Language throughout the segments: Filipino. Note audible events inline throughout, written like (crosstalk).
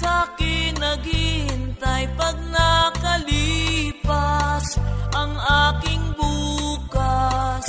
Sa akin naghihintay pag nakalipas Ang aking bukas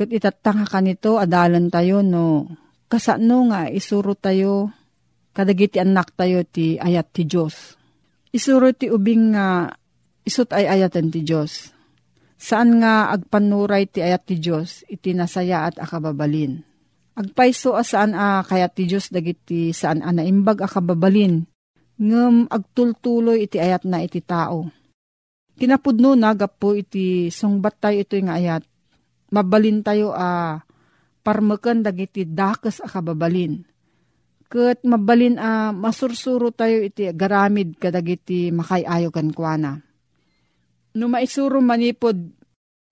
Kat itatanga ka nito, adalan tayo no, kasano nga isuro tayo, kadagiti anak tayo ti ayat ti Diyos. Isuro ti ubing nga isut ay ayatan ti Diyos. Saan nga agpanuray ti ayat ti Diyos, iti nasaya at akababalin Agpaiso asaan a kaya ti Diyos dagiti saan a naimbag akababalin. Ngem agtultuloy iti ayat na iti tao. Kinapudno na gapo iti sungbat tayo ito nga ayat. Mabalin tayo a parmeken dagiti dakes akababalin. Ket mabalin a masursuro tayo iti garamid kadagiti makayayo kan kuana. No maisuro manipod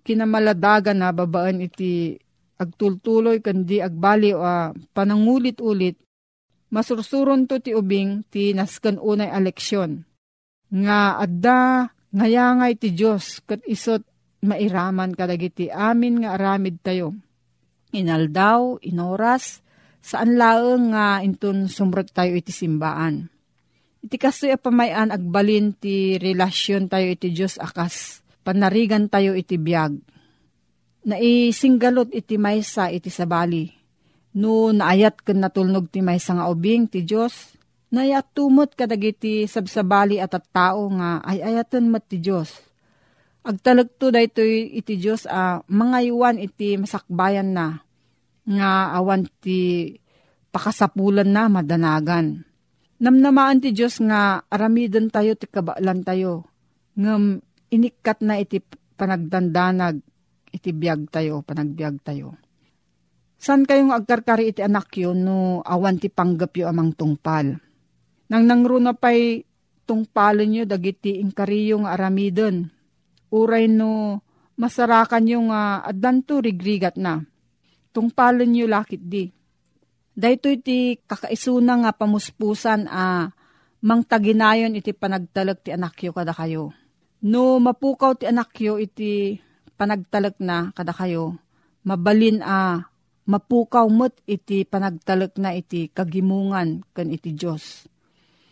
kinamaladagan na babaan iti agtultuloy kandi agbali o uh, panangulit-ulit, masursuron to ti ubing ti naskan unay aleksyon. Nga adda ngayangay ti Diyos kat isot mairaman kadagiti amin nga aramid tayo. Inaldaw, inoras, saan laeng nga intun sumrot tayo iti simbaan. Iti kastoy pamayan agbalin ti relasyon tayo iti Diyos akas panarigan tayo iti biyag na isinggalot iti maysa iti sabali. No naayat ken natulnog ti maysa nga ubing ti Dios, nayat tumot kadagiti sabsabali at at tao nga ay ayaton mat ti Dios. Agtalagto daytoy iti Dios a uh, mga iwan iti masakbayan na nga awan ti pakasapulan na madanagan. Namnamaan ti Dios nga aramiden tayo ti kabaalan tayo. Ngem inikat na iti panagdandanag iti biyag tayo, panagbiag tayo. San kayong agkarkari iti anak yun no awan ti panggap yu amang tungpal. Nang nangruna pa'y tungpalon nyo dagiti inkariyo nga aramidon. Uray no masarakan yung uh, adanto rigrigat na. Tungpalon nyo lakit di. Dahito iti kakaisuna nga pamuspusan a uh, mang taginayon iti panagtalag ti anakyo kada kayo. No mapukaw ti anakyo iti panagtalak na kada kayo, mabalin a mapukaw mo't iti panagtalak na iti kagimungan kan iti Diyos.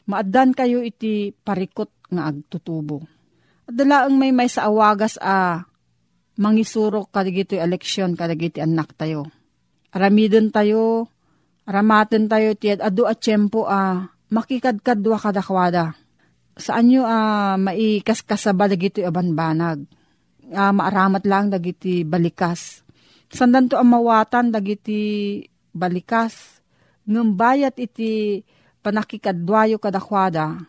Maadan kayo iti parikot nga agtutubo. Dalaang may may sa awagas a mangisurok kadigito eleksyon kadigiti anak tayo. Aramidon tayo, aramaten tayo ti adu at tiyempo a makikadkadwa kadakwada. Saan nyo a maikaskasaba dagito abanbanag uh, maaramat lang dagiti balikas. Sandan to ang mawatan dagiti balikas. Ngem bayat iti panakikadwayo kadakwada.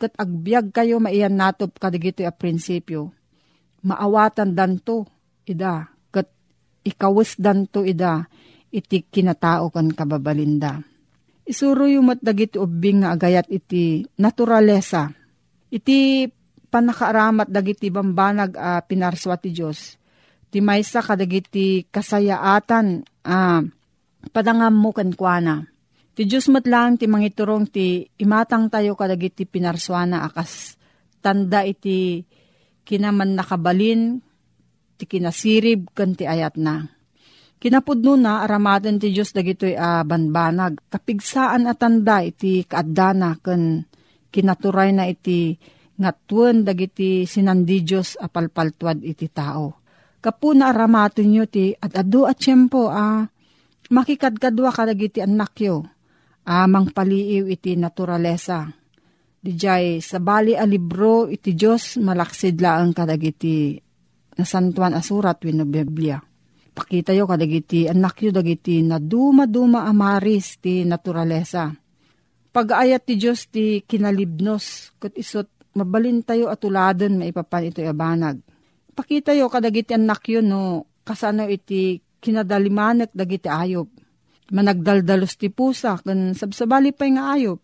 Kat agbyag kayo maiyan natop kadagiti a prinsipyo. Maawatan danto ida. Kat ikawis danto ida iti kinatao kan kababalinda. Isuro yung matdagiti ubing nga agayat iti naturalesa. Iti panakaaramat dagiti bambanag a uh, pinarswa ti Diyos. Ti maysa kadagiti kasayaatan a uh, padangam mo kankwana. Ti Diyos matlang ti mangiturong ti imatang tayo kadagiti pinarswana akas tanda iti kinaman nakabalin ti kinasirib kan ti ayat na. Kinapudno na aramadan ti Diyos dagitoy a uh, banbanag. Kapigsaan at tanda iti kaadana kan kinaturay na iti nga tuwan dagiti sinandi Diyos apalpaltuad iti tao. Kapuna aramato nyo ti at adu at tiyempo ah, makikadkadwa kadagiti anak yo, amang paliiw iti naturalesa. Dijay sa bali a libro iti Diyos malaksid laang kadagiti nasantuan asurat wino Biblia. Pakita yo kadagiti anak yo dagiti na duma-duma amaris ti naturalesa. Pag-ayat ti Diyos ti kinalibnos kat isot mabalin tayo atuladan maipapan ito abanag. Pakita yo kadagiti anak yun no, kasano iti kinadalimanek dagiti ayop. Managdaldalos ti pusa, kan sabsabali pa nga ayop.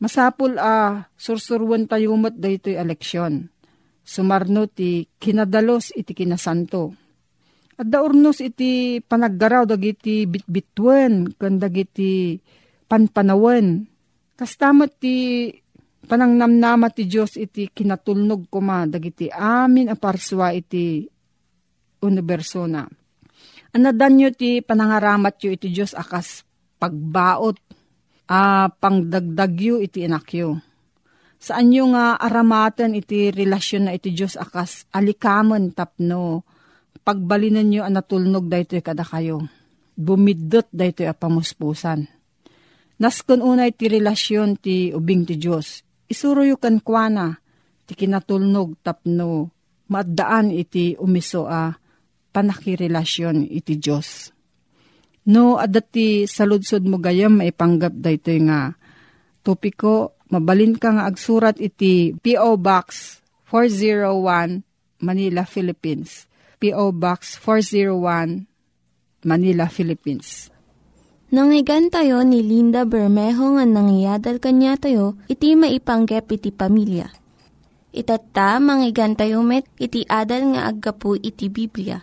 Masapul a uh, sursurwan tayo mat dayto eleksyon. Sumarno ti kinadalos iti kinasanto. At daurnos iti panaggaraw dagiti bitbitwen ken dagiti panpanawen. Kastamat ti panangnamnama ti Diyos iti kinatulnog kuma dagiti amin aparswa iti universo na. Anadan nyo ti panangaramat yo iti Diyos akas pagbaot a pangdagdagyo iti inakyo. Saan nyo nga aramaten iti relasyon na iti Diyos akas alikaman tapno pagbalinan nyo ang natulnog daytoy kada kayo. Bumidot daytoy a pamuspusan. Naskon unay ti relasyon ti ubing ti Diyos. Isuro yu kan kwana ti kinatulnog tapno maddaan iti umiso a panakirelasyon iti Diyos. No, adati saludsod mo gayam maipanggap daytoy nga topiko, mabalin ka nga agsurat iti P.O. Box 401 Manila, Philippines. P.O. Box 401 Manila, Philippines. Nangyigan tayo ni Linda Bermejo nga nangyadal kanya tayo, iti maipanggep iti pamilya. Itatta, manggigan tayo met, iti adal nga aggapu iti Biblia.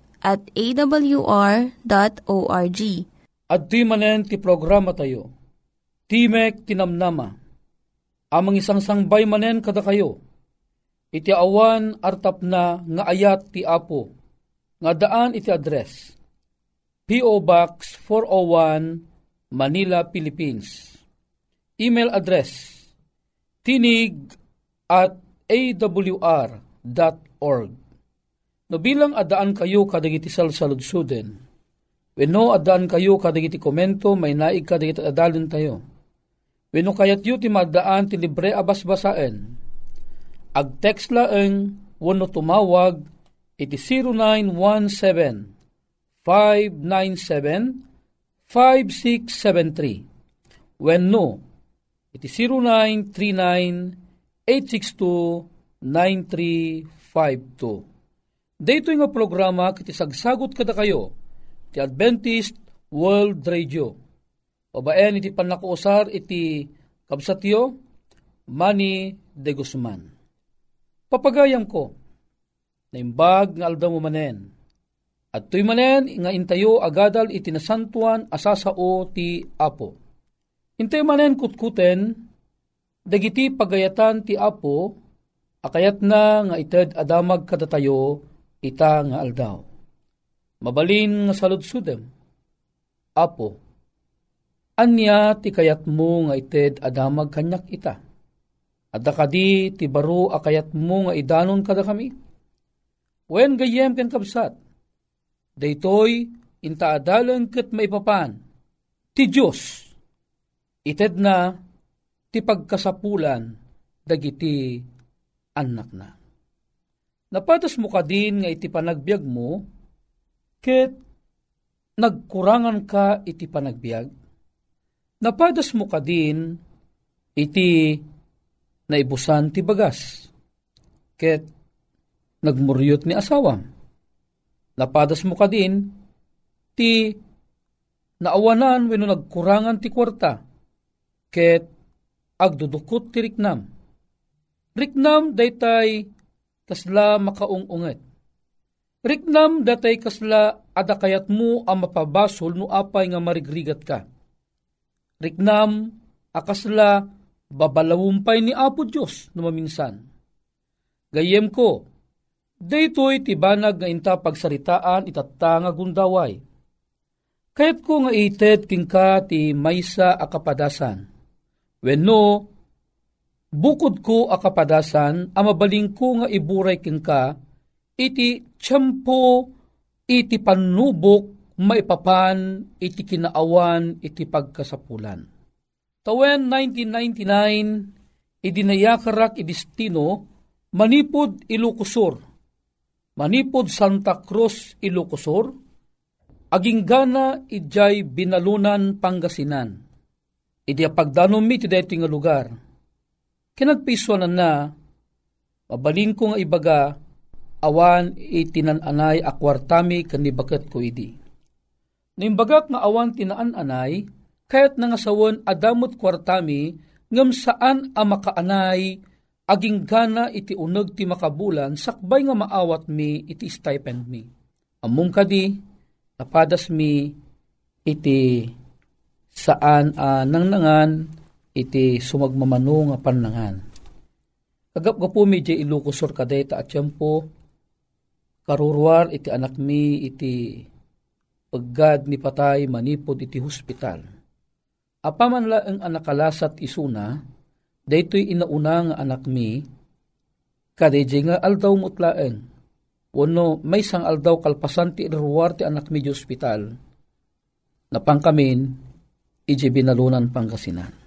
at awr.org. At di manen ti programa tayo. Timek tinamnama. Amang isang sangbay manen kada kayo. Iti awan artap na nga ayat ti apo. Nga daan iti address. P.O. Box 401 Manila, Philippines. Email address tinig at awr.org. No bilang adaan kayo kadagiti salsaludsuden, wenno adaan kayo kadagiti komento, may naig kadagiti adalin tayo. Wenno kayat yu ti madaan ti libre abasbasaen. Ag text laeng wenno tumawag iti 0917 597 5673 wenno iti 0939-862-9352. Dito nga programa kiti sagsagot kada kayo ti Adventist World Radio. Babaen iti panakuusar iti kabsatyo Manny de Guzman. Papagayam ko, naimbag nga aldaw manen, at tuy manen nga intayo agadal iti nasantuan asasao ti Apo. Intay manen kutkuten, dagiti pagayatan ti Apo, akayat na nga ited adamag kadatayo ita nga aldaw. Mabalin nga saludsudem, Apo, anya ti kayat mo nga ited adamag kanyak ita. Adda kadi ti baro akayat mo nga idanon kada kami. Wen gayem ken kabsat, daytoy inta adalan ket maipapan, ti Diyos, ited na ti pagkasapulan dagiti anak na. Napatas mo ka din nga iti panagbiag mo, ket nagkurangan ka iti panagbiag. Napatas mo ka din iti naibusan ti bagas, ket nagmuryot ni asawam. Napadas mo ka din ti naawanan wenno nagkurangan ti kwarta, ket agdudukot ti riknam. Riknam daytay kasla makaungunget. Riknam datay kasla adakayat mo ang mapabasol no apay nga marigrigat ka. Riknam akasla babalawumpay ni Apo Diyos no maminsan. Gayem ko, daytoy tibanag nga inta pagsaritaan itatta nga gundaway. Kayat ko nga ited kingka ti maysa akapadasan. Wenno, bukod ko akapadasan, amabaling ko nga iburay kingka, iti tiyempo, iti panubok, maipapan, iti kinaawan, iti pagkasapulan. Tawen 1999, idinayakarak idistino, manipod Ilocosur, manipod Santa Cruz, Ilocosur, aging gana ijay binalunan Pangasinan. Iti pagdanom mi ti deti nga lugar. Kinagpiswanan na, mabalin ko nga ibaga, awan itinananay akwartami kanibakat ko idi. Nimbagak nga awan tinaan-anay, kayat nga sawan adamot kwartami, ngam saan a makaanay, aging gana iti uneg ti makabulan, sakbay nga maawat mi iti stipend mi. Among kadi, napadas mi iti saan a nangnangan iti sumagmamano nga nga po medyo ilukusor kadeta at po karurwar iti anak mi iti paggad ni patay manipod iti hospital. Apaman la ang anakalasat isuna, daytoy inauna nga anak mi, kadejay nga aldaw mutlaeng, wano may sang aldaw kalpasan ti ruwar ti anak mi di hospital, napangkamin, iji binalunan pangkasinan.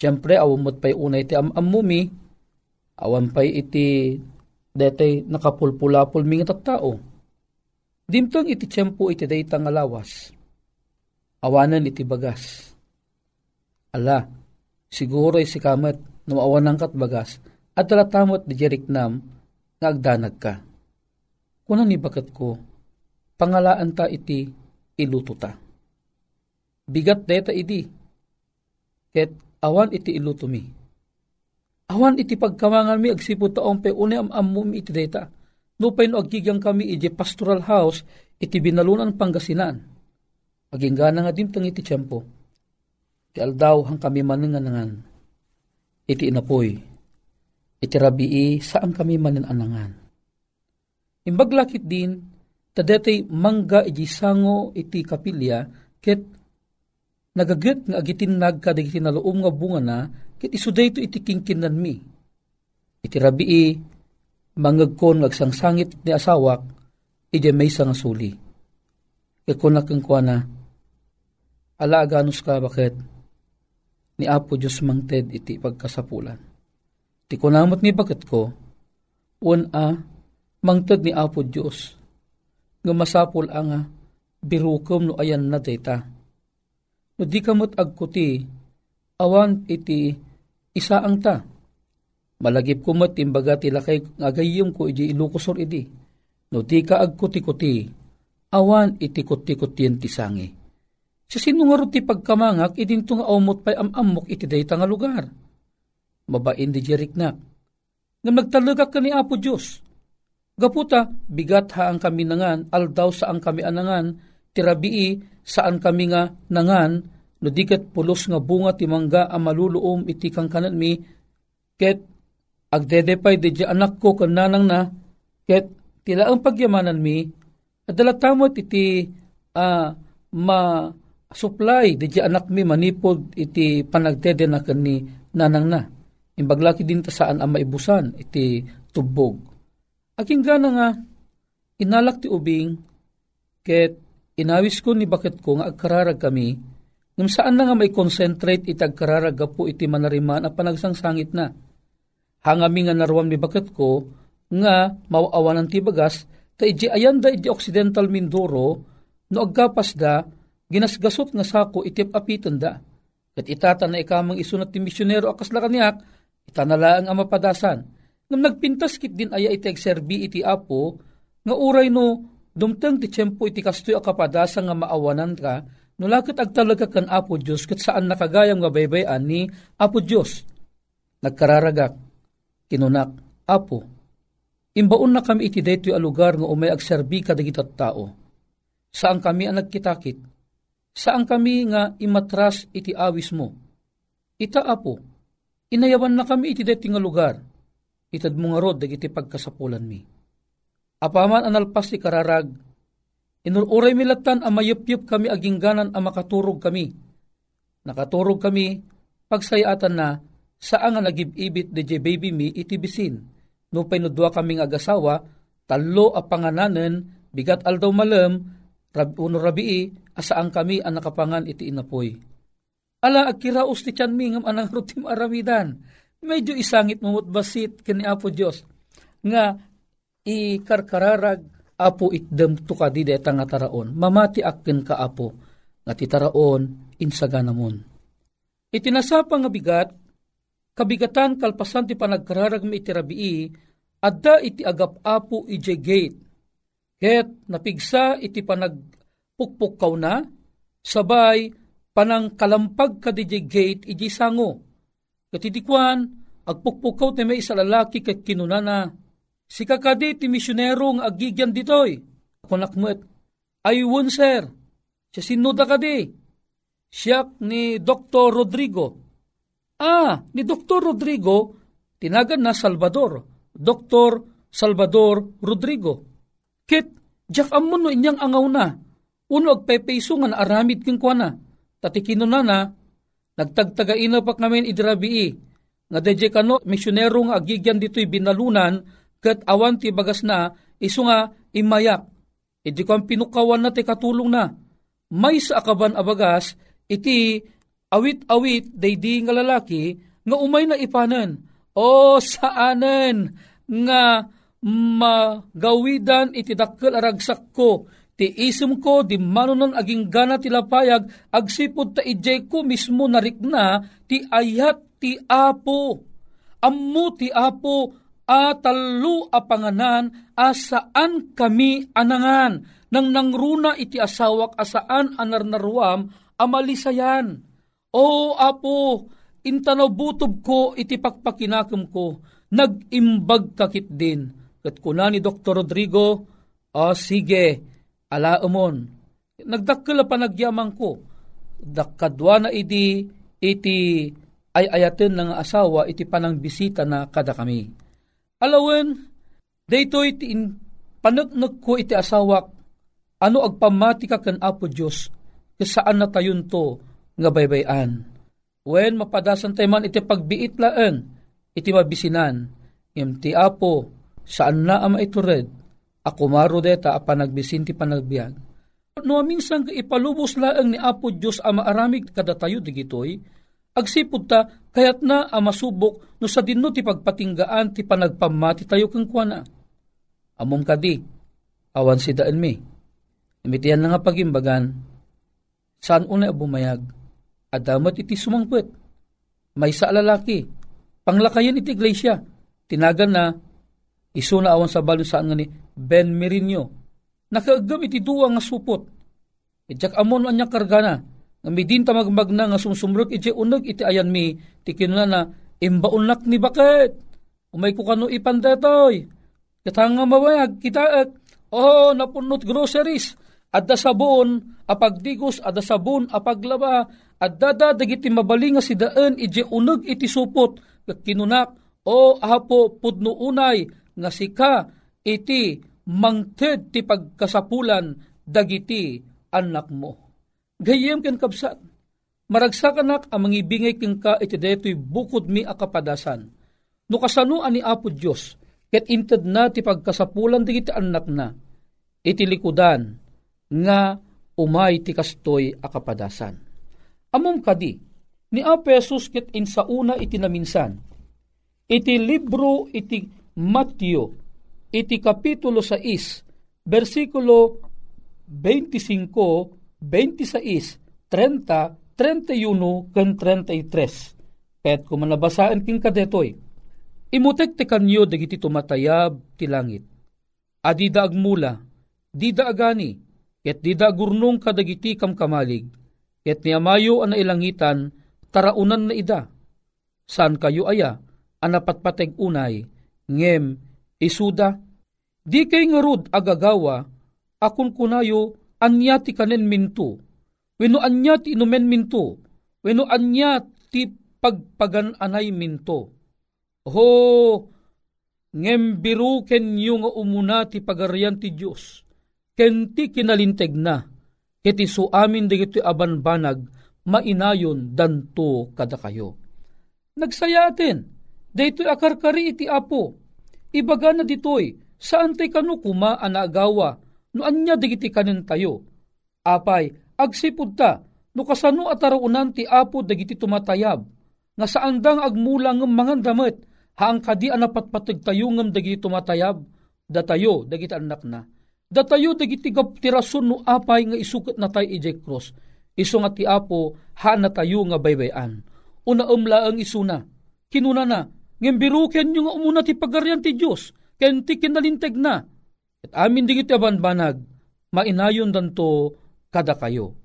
Siyempre, awamot pa'y unay ti amamumi, awan pa'y iti detay nakapulpulapul mingi tao. Dimtong iti tiyempo iti dayta nga lawas. Awanan iti bagas. Ala, siguro si kamat no awanan kat bagas at talatamot di jeriknam nga agdanag ka. Kunan ni bakat ko, pangalaan ta iti iluto ta. Bigat deta idi. Ket awan iti iluto mi. Awan iti pagkamangan mi agsipo taong pe une am amum iti deta. Nupay no agigyang kami iti pastoral house iti binalunan Pangasinan. Aging gana nga dimtang iti tiyempo. Ti aldaw hang kami mananganangan. Iti inapoy. Iti rabii saan kami mananangan. Imbaglakit din, tadetay mangga iti sango iti kapilya, ket nagaget nga agitin nagkadigiti na loom nga bunga na, kit isuday ito iti kingkinan mi. Iti rabii, mangagkon ngagsangsangit ni asawak, iti may nga suli. Ikunak ang kwa na, ala aganos ka bakit, ni Apo Diyos mangted iti pagkasapulan. Ti kunamot ni bakit ko, un a, mangted ni Apo Diyos, nga masapul ang birukom no ayan na data No di kamot agkuti, awan iti isa ang ta. Malagip kumot imbaga tilakay ngagayom ko iti ilukusor idi. No di ka agkuti-kuti, awan iti kuti-kutiyan ti sangi. Sa sinungaro ti pagkamangak, idinto nga umot pa'y amamok iti dayta nga lugar. Mabain di jeriknak. Nga nagtalagak ka ni Apo Diyos. Gaputa, bigat ha ang kami nangan, aldaw sa ang kami anangan, tirabii saan kami nga nangan, no dikat pulos nga bunga ti mangga a maluluom iti kang mi, ket agdedepay di anak ko kananang na, ket tila ang pagyamanan mi, at dalatamot iti uh, ma supply di anak mi manipod iti panagdede na kani nanang na. Imbaglaki din ta saan ang maibusan iti tubog. Aking gana nga, inalak ti ubing, ket Inawis ko ni bakit ko nga agkararag kami, ngam saan na nga may concentrate itag kararaga po iti manariman at panagsangsangit na. Hangami nga naruan mi bakit ko, nga mawawan ti bagas, ta iji ayan da iji Occidental Mindoro, no agkapas da, ginasgasot nga sako iti apitan da. Kat itata na ikamang isunat ti misyonero akas na kaniyak, itanala ang amapadasan. Ngam nagpintas kit din aya iti serbi iti apo, nga uray no Dumtang ti tiyempo iti kastoy akapadasa nga maawanan ka, nulakit agtalaga kan Apo Diyos kat saan nakagayam nga baybayan ni Apo Diyos. Nagkararagak, kinunak, Apo, imbaon na kami iti daytoy a lugar nga umay agserbi kadagitat tao. Saan kami ang nagkitakit? Saan kami nga imatras iti awis mo? Ita Apo, inayawan na kami iti daytoy nga lugar. Itad mo nga dagiti pagkasapulan mi Apaman analpas ti kararag, inururay milatan ang mayupyup kami agingganan ang makaturog kami. Nakaturog kami, pagsayatan na, saan nga nagibibit de baby mi itibisin. No pinudwa kaming agasawa, talo a pangananen, bigat aldaw malam, rab, uno rabii, asaan kami ang nakapangan iti inapoy. Ala, agkiraos ti tiyan mi ngam anang (laughs) rutim aramidan. Medyo isangit mamut basit kini Apo Diyos. Nga, ikarkararag apo itdem to ka di deta nga taraon, mamati akken ka apo, nga ti taraon insaganamon. Itinasapa nga bigat, kabigatan kalpasan ti panagkararag mi itirabii, adda iti agap apo ije gate. Ket napigsa iti panagpukpukaw na, sabay panang kalampag ka di gate iji sango. Katidikwan, agpukpukaw ti may isa lalaki ket kinunana, Si kakadi ti misyonero nga agigyan ditoy. Kunakmet, ayun sir, siya sinuda kadi. Siya ni Dr. Rodrigo. Ah, ni Dr. Rodrigo, tinagan na Salvador. Dr. Salvador Rodrigo. Kit, jak amon no inyang angaw na. Uno agpepeso nga naaramid king kwa na. Tatikino na na, nagtagtagaina pa kami idrabii. Nga deje kano, misyonero nga agigyan dito'y binalunan, kat awan ti bagas na, iso nga imayak. Iti ko ang pinukawan na ti katulong na. May sa akaban abagas, iti awit-awit daydi nga lalaki, nga umay na ipanan. O saanen nga magawidan iti dakkel aragsak ko, ti isim ko, di manunan aging gana ti lapayag, agsipod ta ijay ko mismo narikna, ti ayat ti apo. Ammo ti apo atalu apanganan asaan kami anangan nang nangruna iti asawak asaan anarnaruam amalisayan. O apo, intano butob ko iti pakpakinakem ko, nagimbag kakit din. Kat kuna ni Dr. Rodrigo, o sige, ala umon. Nagdakkel pa nagyamang ko. Dakkadwa na iti iti ay ayaten ng asawa iti panang bisita na kada kami Alawen, daytoy iti in panagnag ko iti asawak, ano agpamati ka kan Apo Diyos, kasaan na tayon to nga baybayan. When mapadasan tayo man iti pagbiit laan, iti mabisinan, im ti Apo, saan na ama ito red, ako maro deta a panagbisin ti panagbiag. No minsan ipalubos laang ni Apo Diyos ama aramig kada tayo digitoy, Agsipod ta, kayat na ang masubok no sa dinno ti pagpatinggaan ti panagpamati tayo kang kuana. Amom kadi, awan si daan mi. Imitian na nga pagimbagan, saan una bumayag, adamat iti sumangpet. May sa lalaki, panglakayan iti iglesia, tinagan na, iso na awan sa balon saan nga ni Ben Merino. Nakaagam iti duwa nga supot. Ijak amon anya kargana, nga midin ta magmag na nga sumsumrot iti unag iti ayan mi ti kinuna na imbaunak ni bakit? Umay ko kano ipandetoy? Katanga mawayag kita at oh napunot groceries adda sabon apagdigos adda sabon apaglaba adda da dagiti mabaling nga si daan iti unag iti supot kinunak o apo pudno unay nga sika iti mangted ti pagkasapulan dagiti anak mo Gayem ken kapsat. Maragsakanak ang mangibingay ken ka iti detoy bukod mi akapadasan. No kasano ani Apo Dios ket inted na ti pagkasapulan digiti anak na. Iti likudan nga umay ti kastoy akapadasan. Amom kadi ni Apesos ket insauna iti naminsan. Iti libro iti Mateo iti kapitulo 6 versikulo 25 26, 30, 31, kan 33. Kahit kung manabasaan king kadetoy, imutek te kanyo dagiti tumatayab ti langit. Adi da agmula, di da agani, ket di da gurnong kadagiti kam kamalig, ket ni amayo ang nailangitan, taraunan na ida. Saan kayo aya, anapatpateg unay, ngem, isuda, di kay ngarud agagawa, akun kunayo anya ti kanen minto, weno anya ti inumen minto, weno anya ti pagpagan anay minto. Ho, ngembiru ken yu umuna ti pagarian ti Diyos, ken ti kinalinteg na, iti su amin digiti abanbanag, mainayon danto kada kayo. Nagsayaten, daytoy akarkari iti apo, ibaga na ditoy, saan tay kanu kuma anagawa, no anya digiti kanin tayo. Apay, agsipud ta, no kasano atarunan ti apo dagiti tumatayab, nga saan dang agmulang ng mga damit, haang kadi anapatpatag tayo ngam dagiti tumatayab, datayo dagiti anak na. Datayo dagiti tirason no apay nga isukat na tayo ijay cross. Iso nga ti apo ha na tayo nga baybayan. Una umla ang isuna. Kinuna na. Ngimbiruken nyo nga umuna ti pagaryan ti Diyos. Ken ti kinalinteg na. At amin digiti abanbanag. Mainayon danto kada kayo.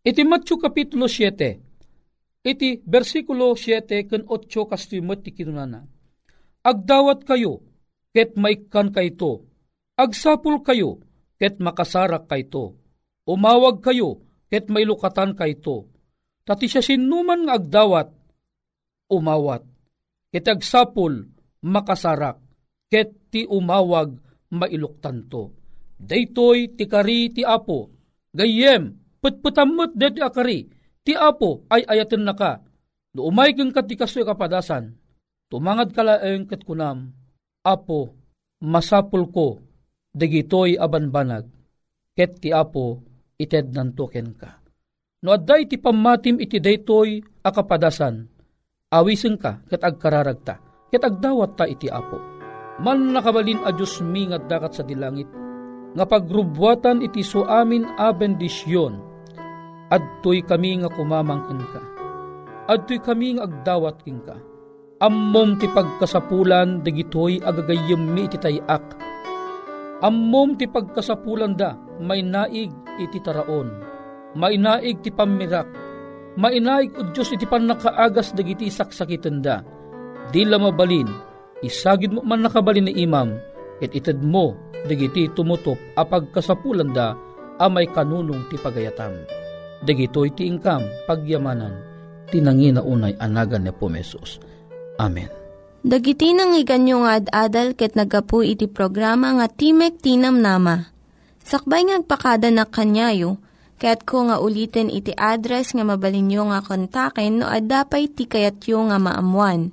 Iti Matthew Kapitulo 7. Iti versikulo 7 ken 8 kastimot ti kinunana. Agdawat kayo, ket maikan kayto. Agsapul kayo, ket makasarak kayto. Umawag kayo, ket mailukatan kayto. Tati siya sinuman nga agdawat, umawat. Ket agsapul, makasarak, ket ti umawag, mailuktan to. Daytoy ti kari ti apo, gayem, putputamot det ti akari, ti apo ay ayaten na ka. No umay kang katikasoy kapadasan, tumangad kalaeng ket kunam, apo, masapul ko, dagitoy abanbanag, ket ti apo, ited nantoken ka. No adday ti pamatim iti daytoy akapadasan, awisen ka, ket agkararagta, ket agdawat ta iti apo. Man nakabalin a Diyos mi nga dakat sa dilangit, nga pagrubwatan iti so amin a bendisyon, adtoy kami nga kumamangkin ka. Adtoy kami nga agdawat king ka. Ammom ti pagkasapulan dagitoy agagayem mi iti tayak. Ammom ti pagkasapulan da may naig iti taraon. May naig ti pamirak. May naig o Diyos iti panakaagas dagiti saksakitan da. Di la mabalin, isagid mo man nakabalin ni imam, it ited mo dagiti tumutop apag kasapulan da amay kanunong ti pagayatam. Dagitoy ti ingkam pagyamanan tinangina unay anagan ni Pumesos. Amen. Dagiti nang iganyo nga ad-adal ket nagapu iti programa nga Timek Tinam Nama. Sakbay ngagpakada na kanyayo, ket ko nga ulitin iti address nga mabalinyo nga kontaken no ad-dapay tikayatyo nga maamuan.